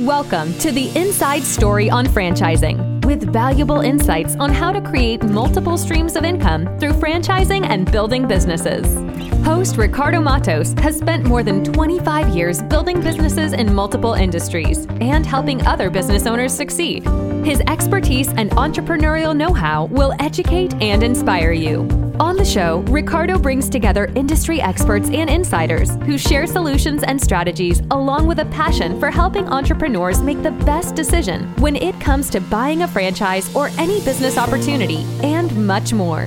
Welcome to the Inside Story on Franchising with valuable insights on how to create multiple streams of income through franchising and building businesses. Host Ricardo Matos has spent more than 25 years building businesses in multiple industries and helping other business owners succeed. His expertise and entrepreneurial know how will educate and inspire you. On the show, Ricardo brings together industry experts and insiders who share solutions and strategies along with a passion for helping entrepreneurs make the best decision when it comes to buying a franchise or any business opportunity, and much more.